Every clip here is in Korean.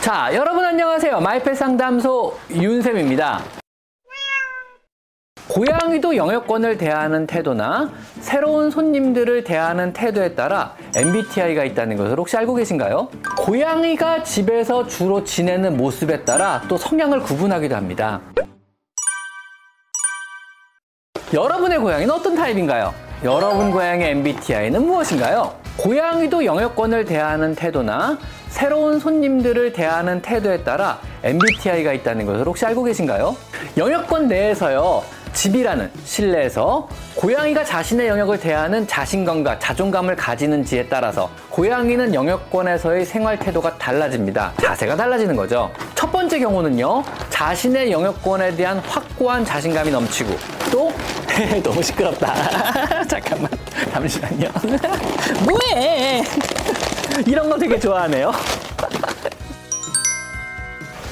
자, 여러분 안녕하세요. 마이펫 상담소 윤쌤입니다. 고양이도 영역권을 대하는 태도나 새로운 손님들을 대하는 태도에 따라 MBTI가 있다는 것을 혹시 알고 계신가요? 고양이가 집에서 주로 지내는 모습에 따라 또 성향을 구분하기도 합니다. 여러분의 고양이는 어떤 타입인가요? 여러분 고양이의 MBTI는 무엇인가요? 고양이도 영역권을 대하는 태도나 새로운 손님들을 대하는 태도에 따라 MBTI가 있다는 것을 혹시 알고 계신가요? 영역권 내에서요. 집이라는 실내에서 고양이가 자신의 영역을 대하는 자신감과 자존감을 가지는지에 따라서 고양이는 영역권에서의 생활 태도가 달라집니다. 자세가 달라지는 거죠. 첫 번째 경우는요. 자신의 영역권에 대한 확고한 자신감이 넘치고 또 너무 시끄럽다. 잠깐만. 잠시만요. 뭐해? 이런 거 되게 좋아하네요.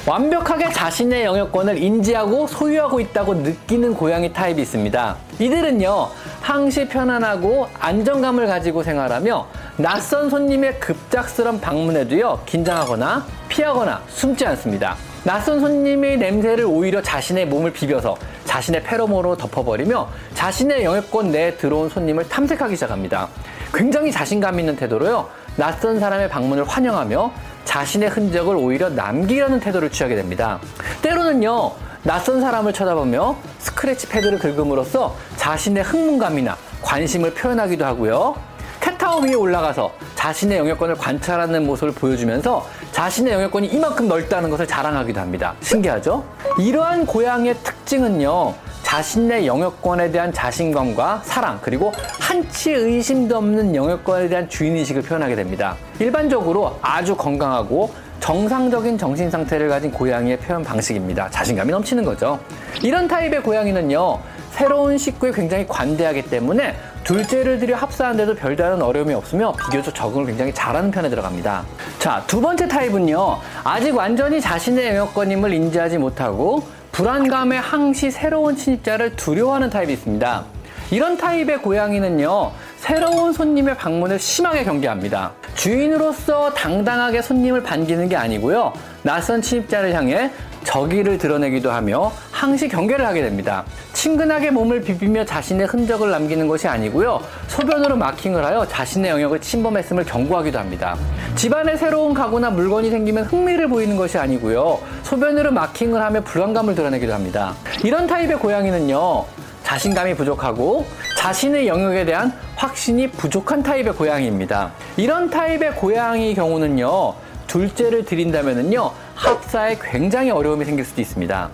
완벽하게 자신의 영역권을 인지하고 소유하고 있다고 느끼는 고양이 타입이 있습니다. 이들은요, 항시 편안하고 안정감을 가지고 생활하며 낯선 손님의 급작스런 방문에도요, 긴장하거나 피하거나 숨지 않습니다. 낯선 손님의 냄새를 오히려 자신의 몸을 비벼서 자신의 페로몬으로 덮어버리며 자신의 영역권 내에 들어온 손님을 탐색하기 시작합니다. 굉장히 자신감 있는 태도로요. 낯선 사람의 방문을 환영하며 자신의 흔적을 오히려 남기려는 태도를 취하게 됩니다. 때로는요, 낯선 사람을 쳐다보며 스크래치 패드를 긁음으로써 자신의 흥분감이나 관심을 표현하기도 하고요. 캣타워 위에 올라가서 자신의 영역권을 관찰하는 모습을 보여주면서 자신의 영역권이 이만큼 넓다는 것을 자랑하기도 합니다. 신기하죠? 이러한 고양이의 특징은요, 자신의 영역권에 대한 자신감과 사랑, 그리고 한치 의심도 없는 영역권에 대한 주인의식을 표현하게 됩니다. 일반적으로 아주 건강하고 정상적인 정신 상태를 가진 고양이의 표현 방식입니다. 자신감이 넘치는 거죠. 이런 타입의 고양이는요, 새로운 식구에 굉장히 관대하기 때문에 둘째를 들여 합사하는데도 별다른 어려움이 없으며 비교적 적응을 굉장히 잘하는 편에 들어갑니다. 자, 두 번째 타입은요, 아직 완전히 자신의 영역권임을 인지하지 못하고 불안감에 항시 새로운 침입자를 두려워하는 타입이 있습니다. 이런 타입의 고양이는요, 새로운 손님의 방문을 심하게 경계합니다. 주인으로서 당당하게 손님을 반기는 게 아니고요, 낯선 침입자를 향해 저기를 드러내기도 하며 항시 경계를 하게 됩니다. 친근하게 몸을 비비며 자신의 흔적을 남기는 것이 아니고요. 소변으로 마킹을 하여 자신의 영역을 침범했음을 경고하기도 합니다. 집안에 새로운 가구나 물건이 생기면 흥미를 보이는 것이 아니고요. 소변으로 마킹을 하며 불안감을 드러내기도 합니다. 이런 타입의 고양이는요. 자신감이 부족하고 자신의 영역에 대한 확신이 부족한 타입의 고양이입니다. 이런 타입의 고양이 경우는요. 둘째를 드린다면요. 합사에 굉장히 어려움이 생길 수도 있습니다.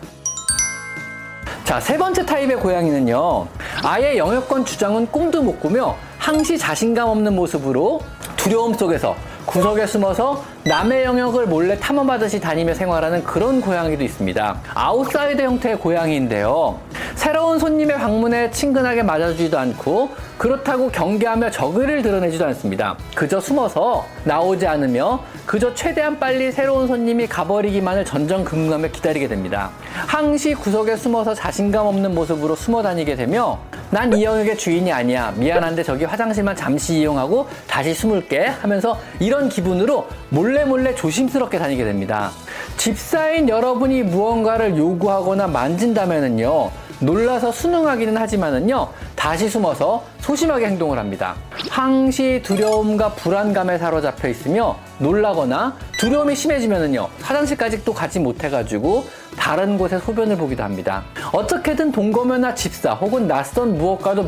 자, 세 번째 타입의 고양이는요. 아예 영역권 주장은 꿈도 못 꾸며 항시 자신감 없는 모습으로 두려움 속에서 구석에 숨어서 남의 영역을 몰래 탐험하듯이 다니며 생활하는 그런 고양이도 있습니다. 아웃사이더 형태의 고양이인데요. 새로운 손님의 방문에 친근하게 맞아주지도 않고 그렇다고 경계하며 저그를 드러내지도 않습니다. 그저 숨어서 나오지 않으며 그저 최대한 빨리 새로운 손님이 가버리기만을 전전긍긍하며 기다리게 됩니다. 항시 구석에 숨어서 자신감 없는 모습으로 숨어 다니게 되며 난 이 영역의 주인이 아니야. 미안한데 저기 화장실만 잠시 이용하고 다시 숨을게 하면서 이런 기분으로 몰래 몰래 조심스럽게 다니게 됩니다. 집사인 여러분이 무언가를 요구하거나 만진다면은요. 놀라서 순응하기는 하지만은요. 다시 숨어서 소심하게 행동을 합니다. 항시 두려움과 불안감에 사로잡혀 있으며 놀라거나 두려움이 심해지면은요. 화장실까지 또 가지 못해가지고 다른 곳에 소변을 보기도 합니다. 어떻게든 동거면나 집사 혹은 낯선 무엇과도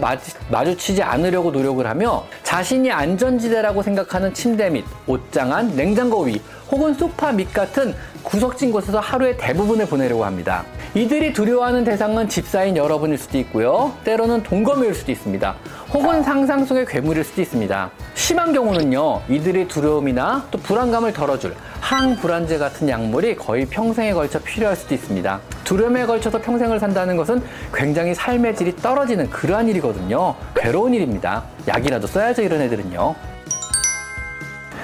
마주치지 않으려고 노력을 하며 자신이 안전지대라고 생각하는 침대 밑, 옷장 안, 냉장고 위 혹은 소파 밑 같은 구석진 곳에서 하루의 대부분을 보내려고 합니다. 이들이 두려워하는 대상은 집사인 여러분일 수도 있고요. 때로는 동거묘일 수도 있습니다. 혹은 상상 속의 괴물일 수도 있습니다. 심한 경우는요, 이들의 두려움이나 또 불안감을 덜어줄 항불안제 같은 약물이 거의 평생에 걸쳐 필요할 수도 있습니다. 두려움에 걸쳐서 평생을 산다는 것은 굉장히 삶의 질이 떨어지는 그러한 일이거든요. 괴로운 일입니다. 약이라도 써야죠, 이런 애들은요.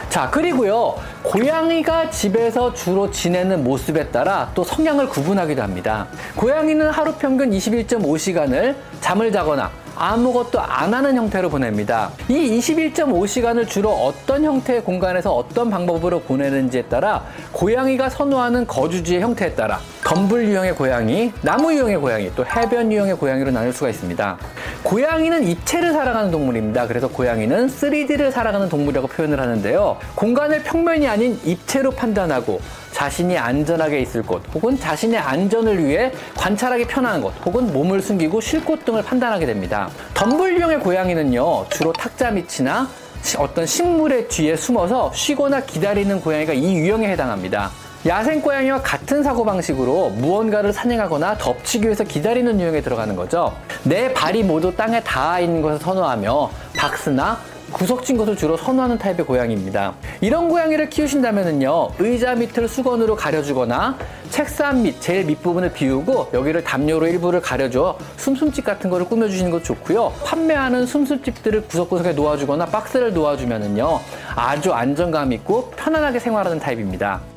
자, 그리고요, 고양이가 집에서 주로 지내는 모습에 따라 또 성향을 구분하기도 합니다. 고양이는 하루 평균 21.5시간을 잠을 자거나 아무것도 안 하는 형태로 보냅니다. 이 21.5시간을 주로 어떤 형태의 공간에서 어떤 방법으로 보내는지에 따라 고양이가 선호하는 거주지의 형태에 따라 덤불 유형의 고양이, 나무 유형의 고양이, 또 해변 유형의 고양이로 나눌 수가 있습니다. 고양이는 입체를 살아가는 동물입니다. 그래서 고양이는 3D를 살아가는 동물이라고 표현을 하는데요. 공간을 평면이 아닌 입체로 판단하고 자신이 안전하게 있을 곳 혹은 자신의 안전을 위해 관찰하기 편한 곳 혹은 몸을 숨기고 쉴 곳 등을 판단하게 됩니다. 유형의 고양이는요 주로 탁자 밑이나 어떤 식물의 뒤에 숨어서 쉬거나 기다리는 고양이가 이 유형에 해당합니다. 야생 고양이와 같은 사고방식으로 무언가를 사냥하거나 덮치기 위해서 기다리는 유형에 들어가는 거죠. 내 발이 모두 땅에 닿아 있는 것을 선호하며 박스나 구석진 것을 주로 선호하는 타입의 고양이입니다. 이런 고양이를 키우신다면요 의자 밑을 수건으로 가려주거나 책상 밑 제일 밑부분을 비우고 여기를 담요로 일부를 가려줘 숨숨집 같은 거를 꾸며주시는 것도 좋고요. 판매하는 숨숨집들을 구석구석에 놓아주거나 박스를 놓아주면은요 아주 안정감 있고 편안하게 생활하는 타입입니다.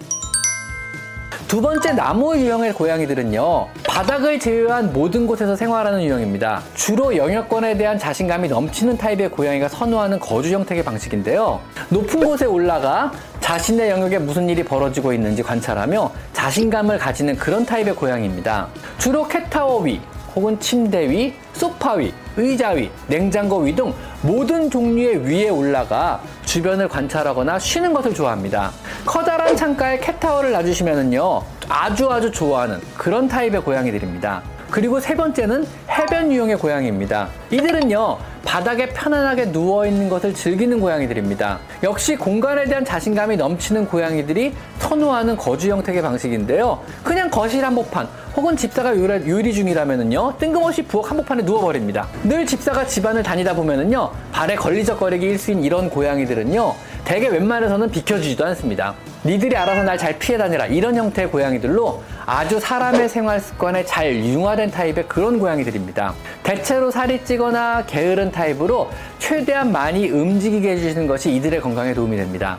두 번째 나무 유형의 고양이들은요 바닥을 제외한 모든 곳에서 생활하는 유형입니다. 주로 영역권에 대한 자신감이 넘치는 타입의 고양이가 선호하는 거주 형태의 방식인데요. 높은 곳에 올라가 자신의 영역에 무슨 일이 벌어지고 있는지 관찰하며 자신감을 가지는 그런 타입의 고양이입니다. 주로 캣타워 위 혹은 침대 위, 소파 위, 의자 위, 냉장고 위 등 모든 종류의 위에 올라가 주변을 관찰하거나 쉬는 것을 좋아합니다. 커다란 창가에 캣타워를 놔주시면은요, 아주 아주 좋아하는 그런 타입의 고양이들입니다. 그리고 세 번째는 해변 유형의 고양이입니다. 이들은요, 바닥에 편안하게 누워있는 것을 즐기는 고양이들입니다. 역시 공간에 대한 자신감이 넘치는 고양이들이 선호하는 거주 형태의 방식인데요. 그냥 거실 한복판 혹은 집사가 요리 중이라면요 뜬금없이 부엌 한복판에 누워버립니다. 늘 집사가 집안을 다니다 보면은요 발에 걸리적거리기 일수인 이런 고양이들은요 대개 웬만해서는 비켜주지도 않습니다. 니들이 알아서 날 잘 피해 다니라 이런 형태의 고양이들로 아주 사람의 생활 습관에 잘 융화된 타입의 그런 고양이들입니다. 대체로 살이 찌거나 게으른 타입으로 최대한 많이 움직이게 해주시는 것이 이들의 건강에 도움이 됩니다.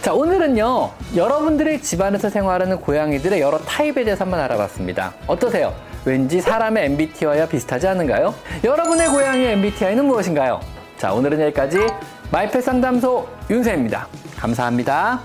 자, 오늘은요, 여러분들의 집안에서 생활하는 고양이들의 여러 타입에 대해서 한번 알아봤습니다. 어떠세요? 왠지 사람의 MBTI와 비슷하지 않은가요? 여러분의 고양이의 MBTI는 무엇인가요? 자, 오늘은 여기까지 마이펫 상담소 윤세입니다. 감사합니다.